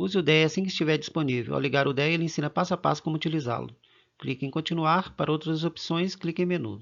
Use o DEA assim que estiver disponível. Ao ligar o DEA, ele ensina passo a passo como utilizá-lo. Clique em continuar. Para outras opções, clique em menu.